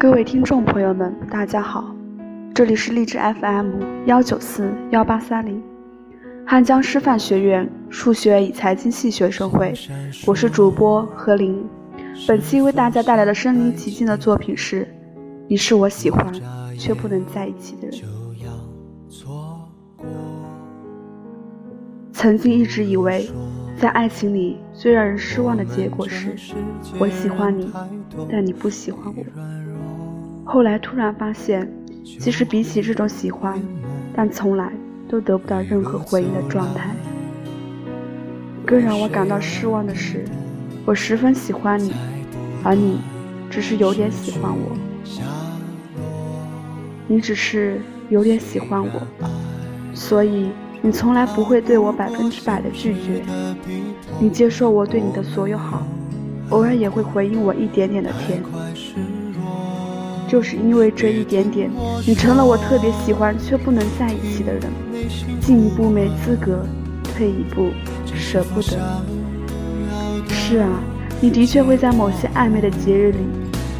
各位听众朋友们，大家好，这里是励志 FM 幺九四幺八三零，汉江师范学院数学与财经系学生会，我是主播何琳。本期为大家带来的身临其境的作品是《你是我喜欢却不能在一起的人》。曾经一直以为，在爱情里最让人失望的结果是，我喜欢你，但你不喜欢我。后来突然发现，其实比起这种喜欢，但从来都得不到任何回应的状态。更让我感到失望的是，我十分喜欢你，而你只是有点喜欢我。你只是有点喜欢我，所以你从来不会对我百分之百的拒绝。你接受我对你的所有好，偶尔也会回应我一点点的甜。就是因为这一点点，你成了我特别喜欢却不能在一起的人。进一步没资格，退一步舍不得。是啊，你的确会在某些暧昧的节日里，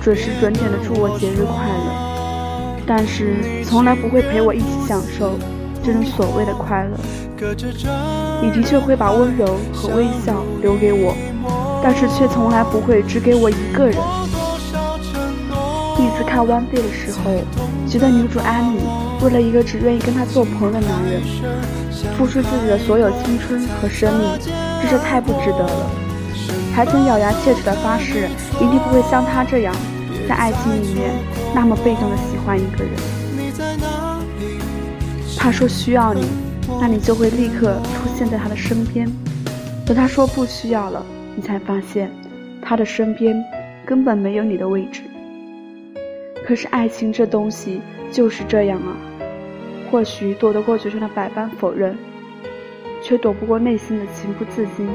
准时准点的祝我节日快乐，但是从来不会陪我一起享受这种所谓的快乐。你的确会把温柔和微笑留给我，但是却从来不会只给我一个人。第一次看《One Day》的时候，觉得女主安妮为了一个只愿意跟她做朋友的男人，付出自己的所有青春和生命，真是太不值得了。还曾咬牙切齿地发誓，一定不会像他这样，在爱情里面那么被动地喜欢一个人。他说需要你，那你就会立刻出现在他的身边；等他说不需要了，你才发现，他的身边根本没有你的位置。可是爱情这东西就是这样啊，或许躲得过嘴上的百般否认，却躲不过内心的情不自禁。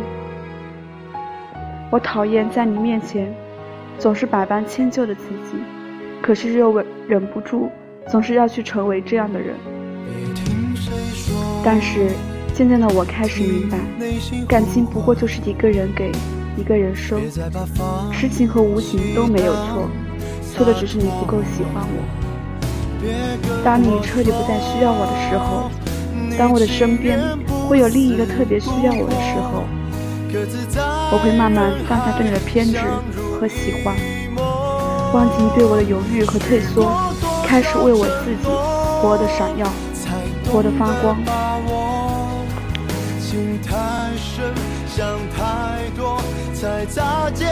我讨厌在你面前总是百般迁就的自己，可是又忍忍不住总是要去成为这样的人。但是渐渐的，我开始明白，感情不过就是一个人给，一个人收，痴情和无情都没有错。错的只是你不够喜欢我。当你彻底不再需要我的时候，当我的身边会有另一个特别需要我的时候，我会慢慢放下对你的偏执和喜欢，忘记你对我的犹豫和退缩，开始为我自己活得闪耀，活得发光。情太深，想多，才擦肩